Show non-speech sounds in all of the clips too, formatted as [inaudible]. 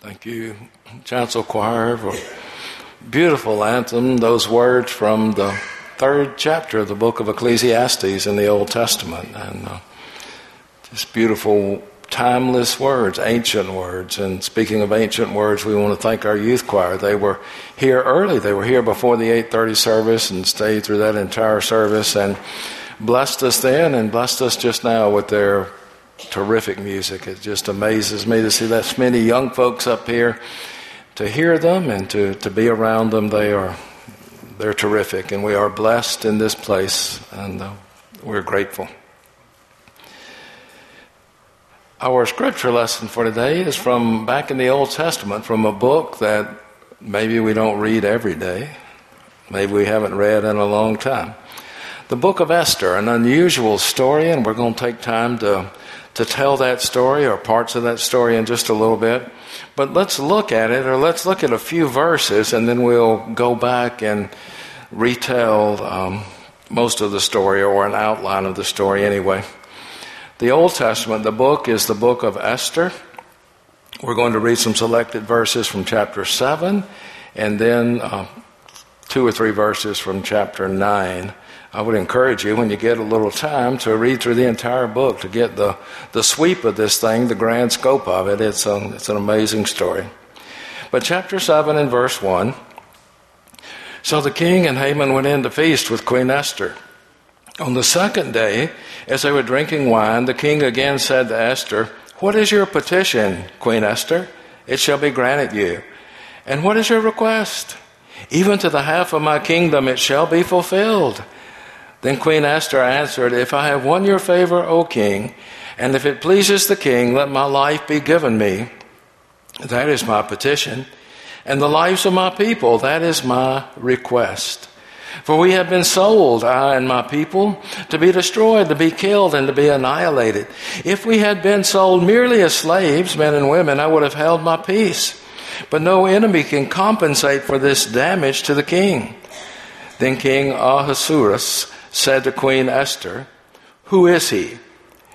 Thank you, Chancel Choir, for beautiful anthem. Those words from the third chapter of the book of Ecclesiastes in the Old Testament, and uh, just beautiful, timeless words, ancient words. And speaking of ancient words, we want to thank our youth choir. They were here early. They were here before the 8:30 service and stayed through that entire service and blessed us then and blessed us just now with their terrific music. It just amazes me to see that many young folks up here, to hear them and to, to be around them. They are they're terrific, and we are blessed in this place, and uh, we're grateful. Our scripture lesson for today is from back in the Old Testament, from a book that maybe we don't read every day, maybe we haven't read in a long time. The book of Esther, an unusual story, and we're going to take time to to tell that story or parts of that story in just a little bit. But let's look at it, or let's look at a few verses, and then we'll go back and retell um, most of the story or an outline of the story anyway. The Old Testament, the book is the book of Esther. We're going to read some selected verses from chapter 7 and then uh, two or three verses from chapter 9. I would encourage you, when you get a little time, to read through the entire book to get the, the sweep of this thing, the grand scope of it. It's, a, it's an amazing story. But chapter 7 and verse 1 So the king and Haman went in to feast with Queen Esther. On the second day, as they were drinking wine, the king again said to Esther, What is your petition, Queen Esther? It shall be granted you. And what is your request? Even to the half of my kingdom it shall be fulfilled. Then Queen Esther answered, If I have won your favor, O king, and if it pleases the king, let my life be given me. That is my petition. And the lives of my people, that is my request. For we have been sold, I and my people, to be destroyed, to be killed, and to be annihilated. If we had been sold merely as slaves, men and women, I would have held my peace. But no enemy can compensate for this damage to the king. Then King Ahasuerus said to Queen Esther, Who is he?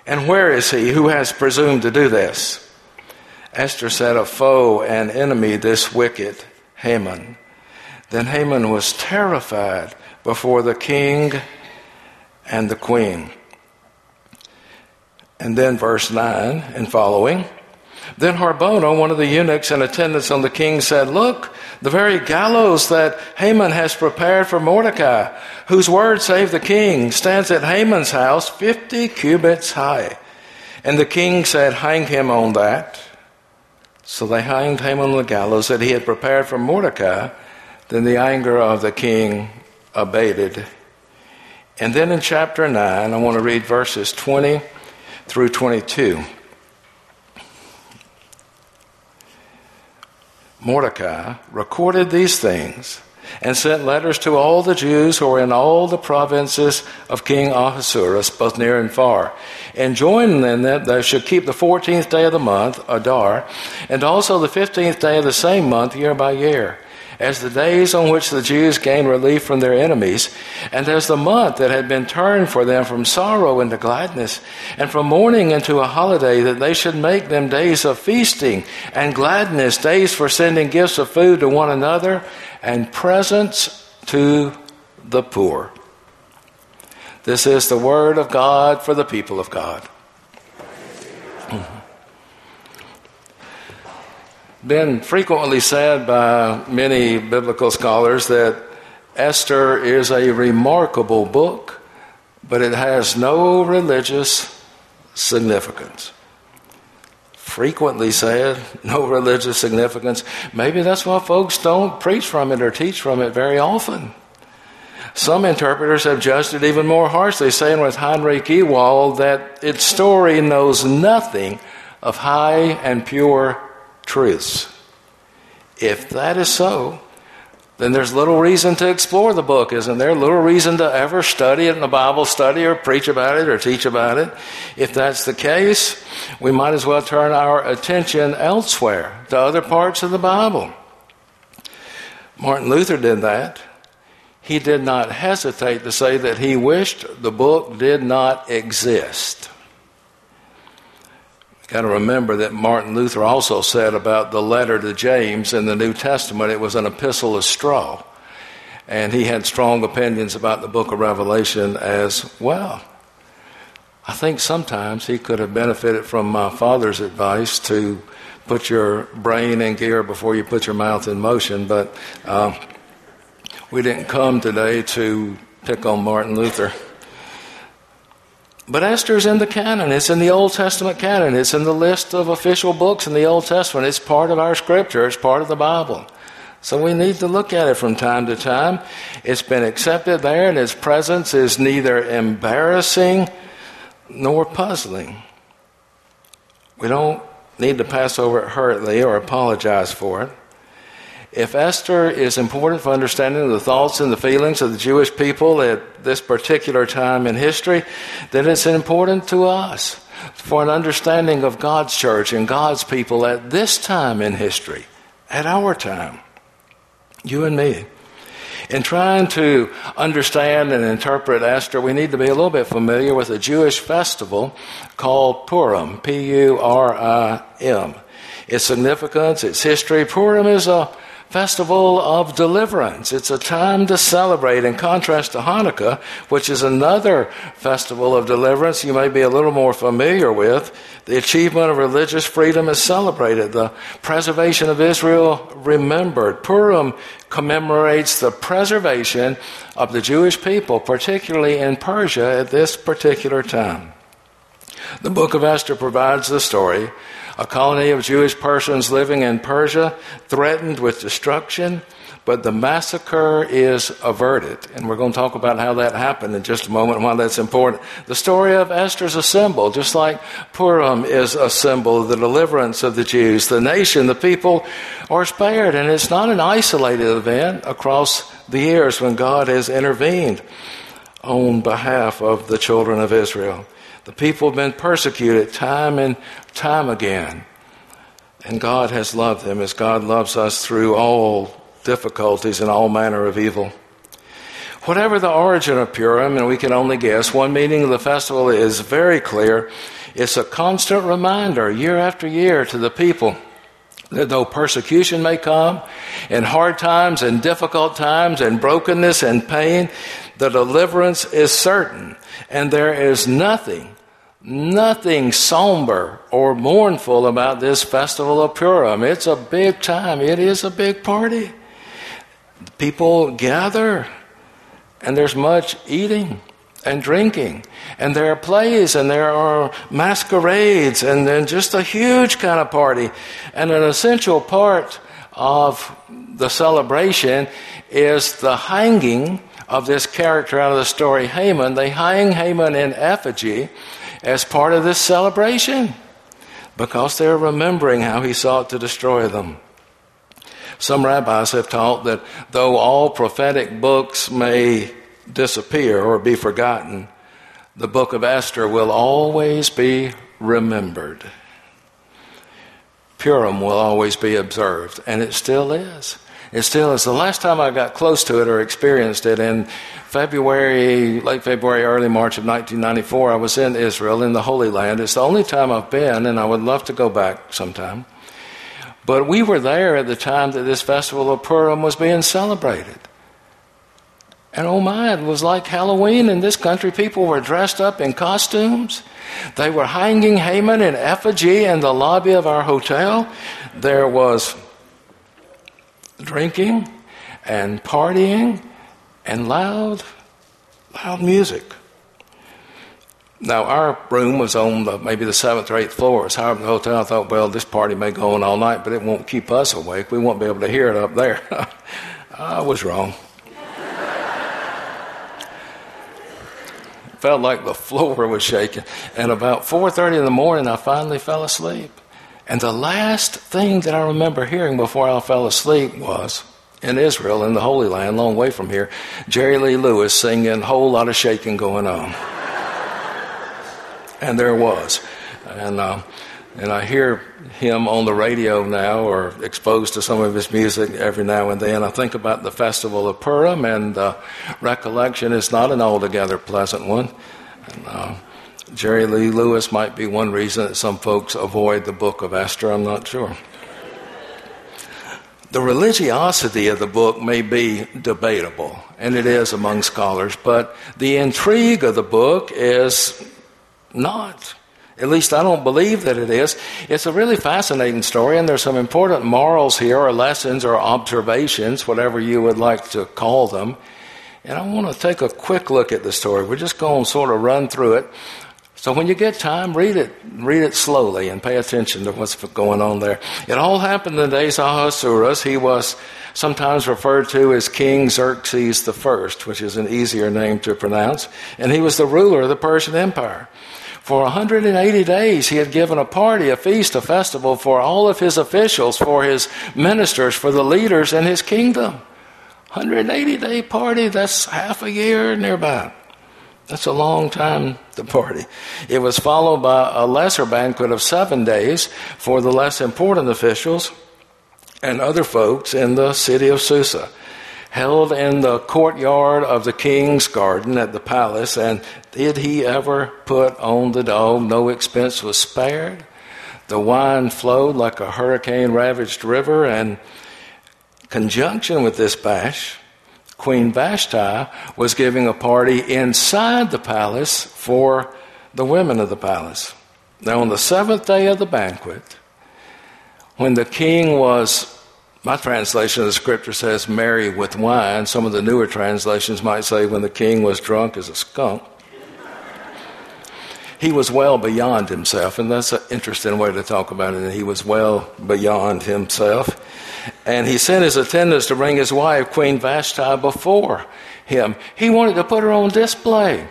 And where is he who has presumed to do this? Esther said, A foe and enemy, this wicked Haman. Then Haman was terrified before the king and the queen. And then verse 9 and following. Then Harbona, one of the eunuchs in attendance on the king, said, Look, the very gallows that Haman has prepared for Mordecai, whose word saved the king, stands at Haman's house, 50 cubits high. And the king said, Hang him on that. So they hanged Haman on the gallows that he had prepared for Mordecai. Then the anger of the king abated. And then in chapter 9, I want to read verses 20 through 22. Mordecai recorded these things and sent letters to all the Jews who were in all the provinces of King Ahasuerus, both near and far, enjoining them that they should keep the 14th day of the month, Adar, and also the 15th day of the same month, year by year as the days on which the Jews gained relief from their enemies, and as the month that had been turned for them from sorrow into gladness, and from mourning into a holiday, that they should make them days of feasting and gladness, days for sending gifts of food to one another, and presents to the poor. This is the word of God for the people of God. Been frequently said by many biblical scholars that Esther is a remarkable book, but it has no religious significance. Frequently said, [laughs] no religious significance. Maybe that's why folks don't preach from it or teach from it very often. Some interpreters have judged it even more harshly, saying with Heinrich Ewald that its story knows nothing of high and pure truths. If that is so, then there's little reason to explore the book, isn't there? Little reason to ever study it in a Bible study or preach about it or teach about it. If that's the case, we might as well turn our attention elsewhere to other parts of the Bible. Martin Luther did that. He did not hesitate to say that he wished the book did not exist. Got to remember that Martin Luther also said about the letter to James in the New Testament, it was an epistle of straw. And he had strong opinions about the book of Revelation as well. I think sometimes he could have benefited from my father's advice to put your brain in gear before you put your mouth in motion, but uh, we didn't come today to pick on Martin Luther. But Esther's in the canon. It's in the Old Testament canon. It's in the list of official books in the Old Testament. It's part of our scripture. It's part of the Bible. So we need to look at it from time to time. It's been accepted there, and its presence is neither embarrassing nor puzzling. We don't need to pass over it hurriedly or apologize for it. If Esther is important for understanding the thoughts and the feelings of the Jewish people at this particular time in history, then it's important to us for an understanding of God's church and God's people at this time in history, at our time. You and me. In trying to understand and interpret Esther, we need to be a little bit familiar with a Jewish festival called Purim, P U R I M. Its significance, its history. Purim is a festival of deliverance. It's a time to celebrate, in contrast to Hanukkah, which is another festival of deliverance you may be a little more familiar with. The achievement of religious freedom is celebrated, the preservation of Israel remembered. Purim commemorates the preservation of the Jewish people, particularly in Persia at this particular time. The book of Esther provides the story a colony of Jewish persons living in Persia, threatened with destruction, but the massacre is averted. And we're going to talk about how that happened in just a moment and why that's important. The story of Esther is a symbol, just like Purim is a symbol of the deliverance of the Jews. The nation, the people are spared, and it's not an isolated event across the years when God has intervened on behalf of the children of Israel. The people have been persecuted time and time again. And God has loved them as God loves us through all difficulties and all manner of evil. Whatever the origin of Purim, and we can only guess, one meaning of the festival is very clear. It's a constant reminder year after year to the people that though persecution may come, and hard times and difficult times and brokenness and pain, the deliverance is certain. And there is nothing, nothing somber or mournful about this festival of Purim. It's a big time, it is a big party. People gather, and there's much eating and drinking. And there are plays and there are masquerades and then just a huge kind of party. And an essential part of the celebration is the hanging of this character out of the story, Haman. They hang Haman in effigy as part of this celebration because they're remembering how he sought to destroy them. Some rabbis have taught that though all prophetic books may disappear or be forgotten, the book of Esther will always be remembered. Purim will always be observed, and it still is. It still is. The last time I got close to it or experienced it in February, late February, early March of 1994, I was in Israel in the Holy Land. It's the only time I've been, and I would love to go back sometime. But we were there at the time that this festival of Purim was being celebrated. And oh my, it was like Halloween in this country. People were dressed up in costumes. They were hanging Haman in effigy in the lobby of our hotel. There was drinking and partying and loud, loud music. Now, our room was on the, maybe the seventh or eighth floor. It's the hotel. I thought, well, this party may go on all night, but it won't keep us awake. We won't be able to hear it up there. [laughs] I was wrong. Felt like the [laughs] floor was shaking. And about 4:30 in the morning, I finally fell asleep. And the last thing that I remember hearing before I fell asleep was in Israel, in the Holy Land, long way from here, Jerry Lee Lewis singing "A Whole Lot of Shaking Going On," [laughs] and there was, and. Uh, and I hear him on the radio now or exposed to some of his music every now and then. I think about the festival of Purim, and uh, recollection is not an altogether pleasant one. And, uh, Jerry Lee Lewis might be one reason that some folks avoid the book of Esther, I'm not sure. The religiosity of the book may be debatable, and it is among scholars, but the intrigue of the book is not. At least I don't believe that it is. It's a really fascinating story, and there's some important morals here, or lessons, or observations, whatever you would like to call them. And I want to take a quick look at the story. We're just going to sort of run through it. So when you get time, read it, read it slowly and pay attention to what's going on there. It all happened in the days of Ahasuerus. He was sometimes referred to as King Xerxes I, which is an easier name to pronounce, and he was the ruler of the Persian Empire. For 180 days, he had given a party, a feast, a festival for all of his officials, for his ministers, for the leaders in his kingdom. 180 day party, that's half a year nearby. That's a long time to party. It was followed by a lesser banquet of seven days for the less important officials and other folks in the city of Susa, held in the courtyard of the king's garden at the palace. And did he ever put on the dog? No expense was spared. The wine flowed like a hurricane ravaged river, and conjunction with this bash, Queen Vashti was giving a party inside the palace for the women of the palace. Now, on the seventh day of the banquet, when the king was, my translation of the scripture says merry with wine. Some of the newer translations might say when the king was drunk as a skunk. He was well beyond himself, and that's an interesting way to talk about it. He was well beyond himself. And he sent his attendants to bring his wife, Queen Vashti, before him. He wanted to put her on display.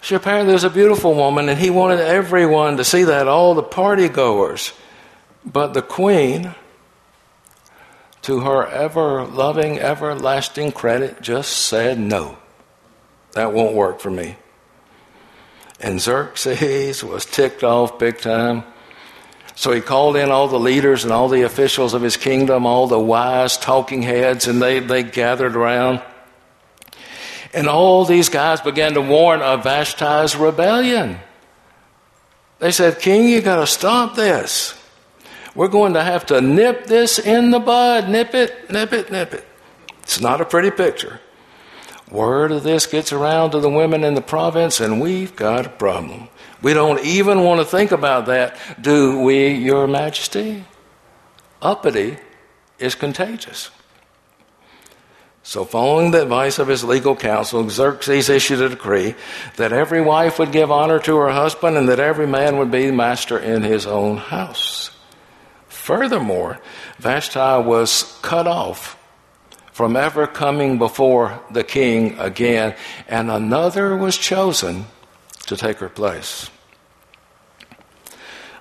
She apparently was a beautiful woman, and he wanted everyone to see that, all the party goers. But the queen, to her ever loving, everlasting credit, just said no. That won't work for me. And Xerxes was ticked off big time. So he called in all the leaders and all the officials of his kingdom, all the wise talking heads, and they, they gathered around. And all these guys began to warn of Vashti's rebellion. They said, King, you got to stop this. We're going to have to nip this in the bud. Nip it, nip it, nip it. It's not a pretty picture. Word of this gets around to the women in the province, and we've got a problem. We don't even want to think about that, do we, Your Majesty? Uppity is contagious. So, following the advice of his legal counsel, Xerxes issued a decree that every wife would give honor to her husband and that every man would be master in his own house. Furthermore, Vashti was cut off from ever coming before the king again, and another was chosen to take her place.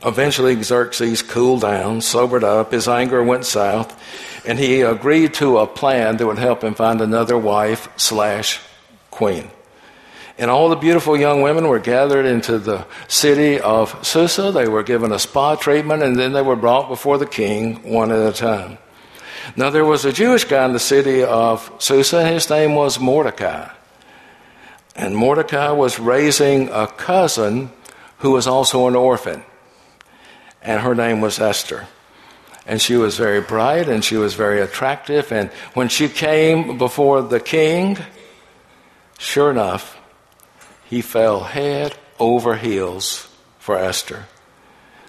Eventually, Xerxes cooled down, sobered up, his anger went south, and he agreed to a plan that would help him find another wife slash queen. And all the beautiful young women were gathered into the city of Susa. They were given a spa treatment, and then they were brought before the king one at a time. Now, there was a Jewish guy in the city of Susa, and his name was Mordecai. And Mordecai was raising a cousin who was also an orphan. And her name was Esther. And she was very bright and she was very attractive. And when she came before the king, sure enough, he fell head over heels for Esther.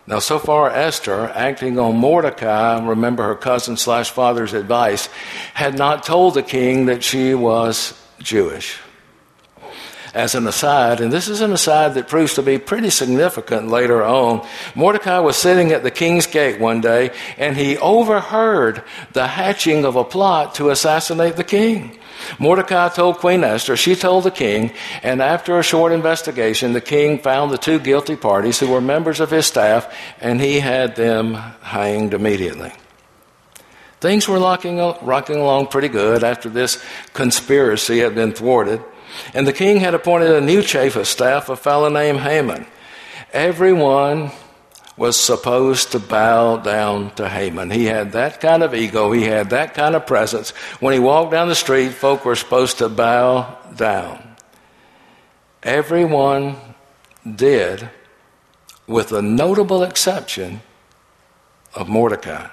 Now, so far, Esther, acting on Mordecai, remember her cousin slash father's advice, had not told the king that she was Jewish as an aside, and this is an aside that proves to be pretty significant later on. Mordecai was sitting at the king's gate one day, and he overheard the hatching of a plot to assassinate the king. Mordecai told Queen Esther, she told the king, and after a short investigation, the king found the two guilty parties who were members of his staff, and he had them hanged immediately. Things were rocking, rocking along pretty good after this conspiracy had been thwarted. And the king had appointed a new chief of staff, a fellow named Haman. Everyone was supposed to bow down to Haman. He had that kind of ego, he had that kind of presence. When he walked down the street, folk were supposed to bow down. Everyone did, with the notable exception of Mordecai.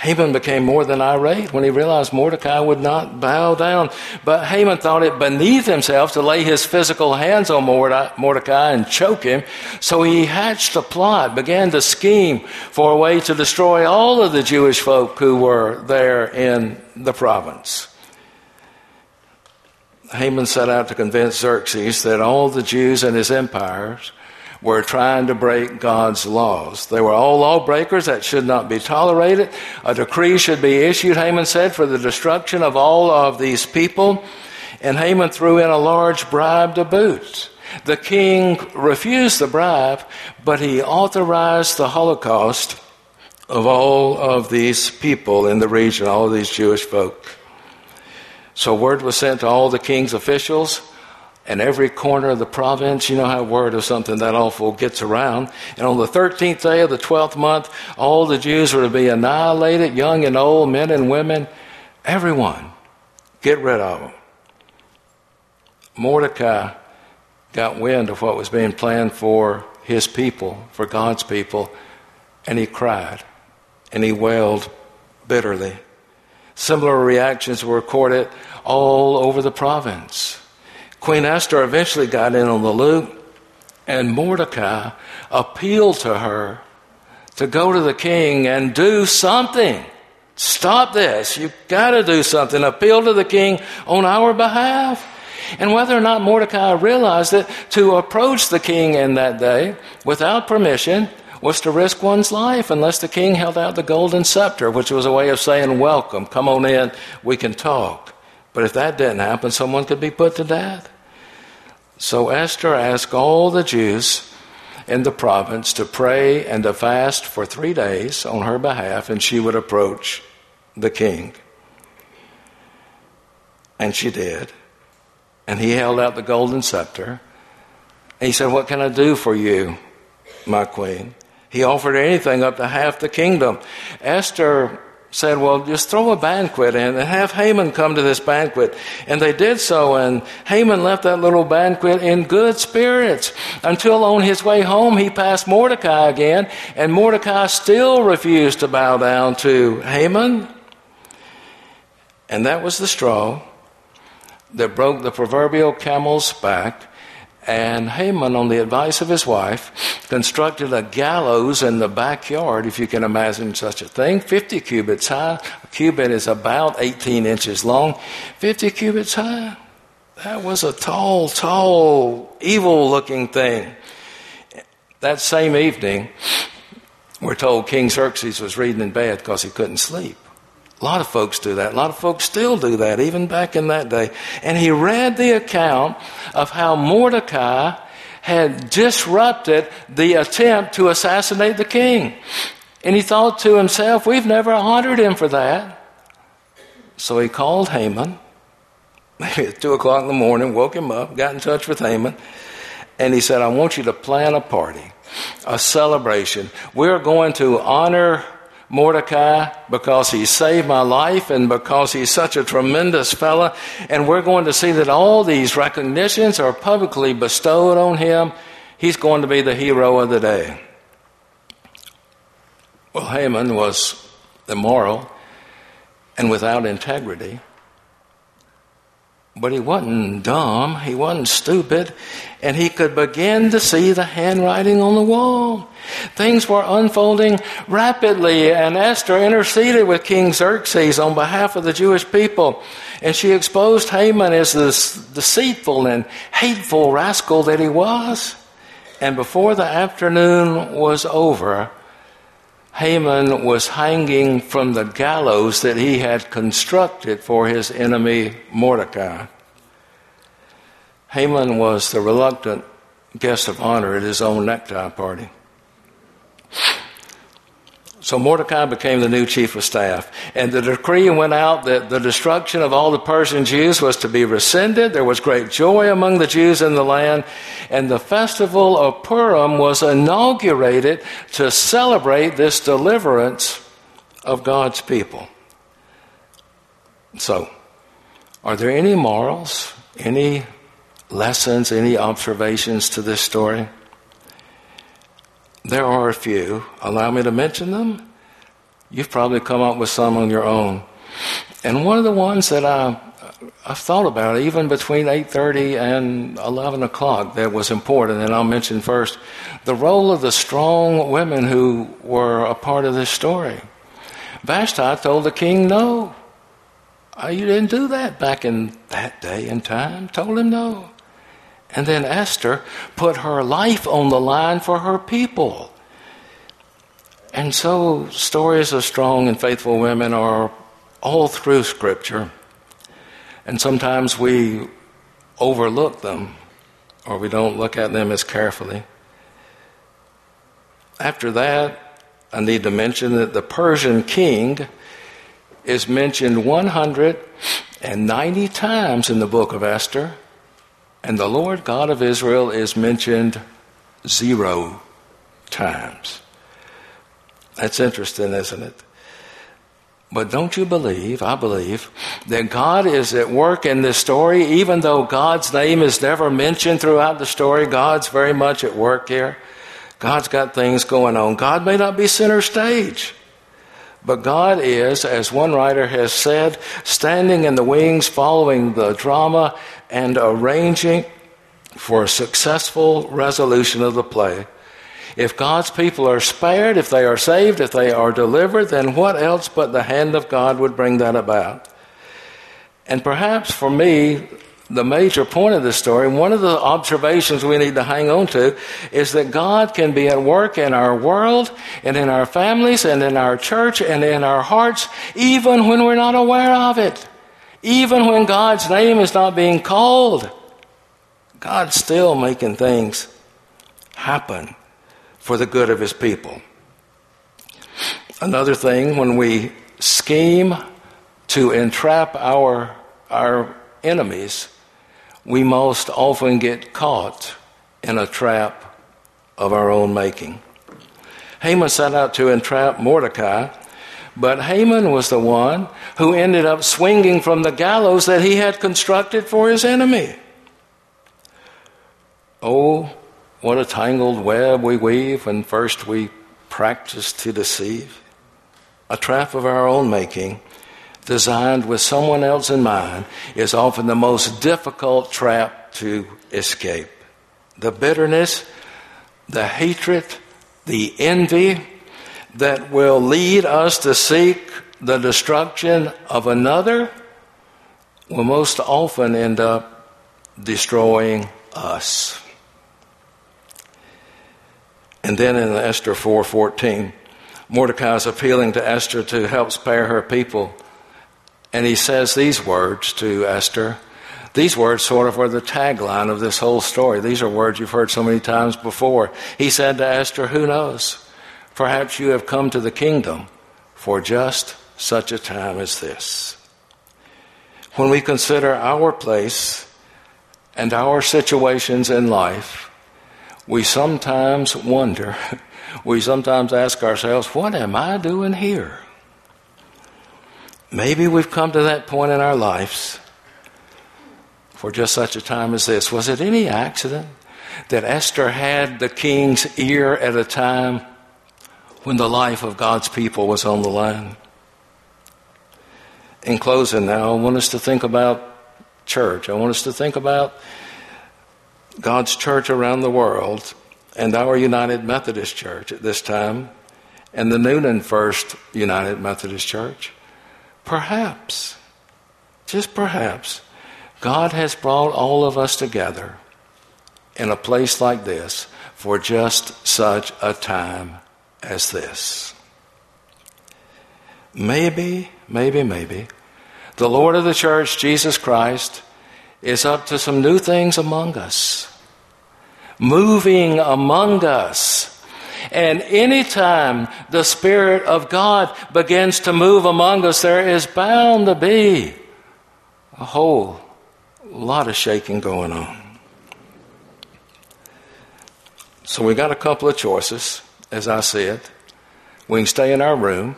Haman became more than irate when he realized Mordecai would not bow down. But Haman thought it beneath himself to lay his physical hands on Mordecai and choke him. So he hatched a plot, began to scheme for a way to destroy all of the Jewish folk who were there in the province. Haman set out to convince Xerxes that all the Jews in his empires were trying to break God's laws. They were all lawbreakers that should not be tolerated. A decree should be issued, Haman said, for the destruction of all of these people. And Haman threw in a large bribe to boot. The king refused the bribe, but he authorized the Holocaust of all of these people in the region, all of these Jewish folk. So word was sent to all the king's officials and every corner of the province. You know how word of something that awful gets around. And on the 13th day of the 12th month, all the Jews were to be annihilated, young and old, men and women, everyone. Get rid of them. Mordecai got wind of what was being planned for his people, for God's people, and he cried and he wailed bitterly. Similar reactions were recorded all over the province. Queen Esther eventually got in on the loop, and Mordecai appealed to her to go to the king and do something. Stop this. You've got to do something. Appeal to the king on our behalf. And whether or not Mordecai realized it, to approach the king in that day without permission was to risk one's life unless the king held out the golden scepter, which was a way of saying, Welcome, come on in, we can talk. But if that didn't happen, someone could be put to death. So Esther asked all the Jews in the province to pray and to fast for three days on her behalf, and she would approach the king. And she did. And he held out the golden scepter. And he said, What can I do for you, my queen? He offered anything up to half the kingdom. Esther said, Well, just throw a banquet in and have Haman come to this banquet. And they did so, and Haman left that little banquet in good spirits until on his way home he passed Mordecai again, and Mordecai still refused to bow down to Haman. And that was the straw that broke the proverbial camel's back and Haman, on the advice of his wife, constructed a gallows in the backyard, if you can imagine such a thing, 50 cubits high. A cubit is about 18 inches long, 50 cubits high. That was a tall, tall, evil looking thing. That same evening, we're told King Xerxes was reading in bed because he couldn't sleep. A lot of folks do that. A lot of folks still do that, even back in that day. And he read the account of how Mordecai had disrupted the attempt to assassinate the king. And he thought to himself, We've never honored him for that. So he called Haman, [laughs] maybe at 2 o'clock in the morning, woke him up, got in touch with Haman, and he said, I want you to plan a party, a celebration. We're going to honor Mordecai because he saved my life and because he's such a tremendous fella. And we're going to see that all these recognitions are publicly bestowed on him. He's going to be the hero of the day. Well, Haman was immoral and without integrity. But he wasn't dumb, he wasn't stupid, and he could begin to see the handwriting on the wall. Things were unfolding rapidly, and Esther interceded with King Xerxes on behalf of the Jewish people, and she exposed Haman as this deceitful and hateful rascal that he was. And before the afternoon was over, Haman was hanging from the gallows that he had constructed for his enemy Mordecai. Haman was the reluctant guest of honor at his own necktie party. So Mordecai became the new chief of staff. And the decree went out that the destruction of all the Persian Jews was to be rescinded. There was great joy among the Jews in the land. And the festival of Purim was inaugurated to celebrate this deliverance of God's people. So, are there any morals, any lessons, any observations to this story? There are a few. Allow me to mention them. You've probably come up with some on your own. And one of the ones that I I've thought about even between 8.30 and 11 o'clock that was important, and I'll mention first the role of the strong women who were a part of this story. Vashti told the king no. You didn't do that back in that day and time. Told him no. And then Esther put her life on the line for her people. And so stories of strong and faithful women are all through Scripture. And sometimes we overlook them or we don't look at them as carefully. After that, I need to mention that the Persian king is mentioned 190 times in the book of Esther, and the Lord God of Israel is mentioned zero times. That's interesting, isn't it? But don't you believe, I believe, that God is at work in this story, even though God's name is never mentioned throughout the story, God's very much at work here. God's got things going on. God may not be center stage, but God is, as one writer has said, standing in the wings, following the drama and arranging for a successful resolution of the play. If God's people are spared, if they are saved, if they are delivered, then what else but the hand of God would bring that about? And perhaps for me, the major point of this story, one of the observations we need to hang on to is that God can be at work in our world and in our families and in our church and in our hearts, even when we're not aware of it. Even when God's name is not being called, God's still making things happen for the good of his people. Another thing, when we scheme to entrap our, our enemies, we most often get caught in a trap of our own making. Haman set out to entrap Mordecai, but Haman was the one who ended up swinging from the gallows that he had constructed for his enemy. Oh, what a tangled web we weave when first we practice to deceive. A trap of our own making, designed with someone else in mind, is often the most difficult trap to escape. The bitterness, the hatred, the envy that will lead us to seek the destruction of another will most often end up destroying us. And then in Esther 4:14, Mordecai is appealing to Esther to help spare her people. And he says these words to Esther. These words sort of were the tagline of this whole story. These are words you've heard so many times before. He said to Esther, Who knows? Perhaps you have come to the kingdom for just such a time as this. When we consider our place and our situations in life, we sometimes wonder, [laughs] we sometimes ask ourselves, what am I doing here? Maybe we've come to that point in our lives for just such a time as this. Was it any accident that Esther had the king's ear at a time when the life of God's people was on the line? In closing now, I want us to think about church. I want us to think about God's church around the world and our United Methodist Church at this time and the Newnan First United Methodist Church, perhaps, just perhaps, God has brought all of us together in a place like this for just such a time as this. Maybe, maybe, maybe, the Lord of the church, Jesus Christ, is up to some new things among us moving among us. And anytime the Spirit of God begins to move among us, there is bound to be a whole lot of shaking going on. So we got a couple of choices, as I said. We can stay in our room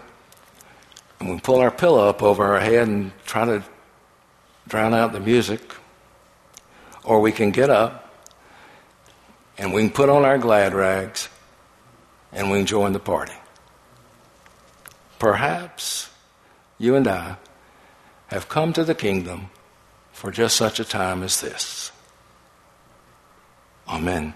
and we pull our pillow up over our head and try to drown out the music. or we can get up and we can put on our glad rags and we can join the party. Perhaps you and I have come to the kingdom for just such a time as this. Amen.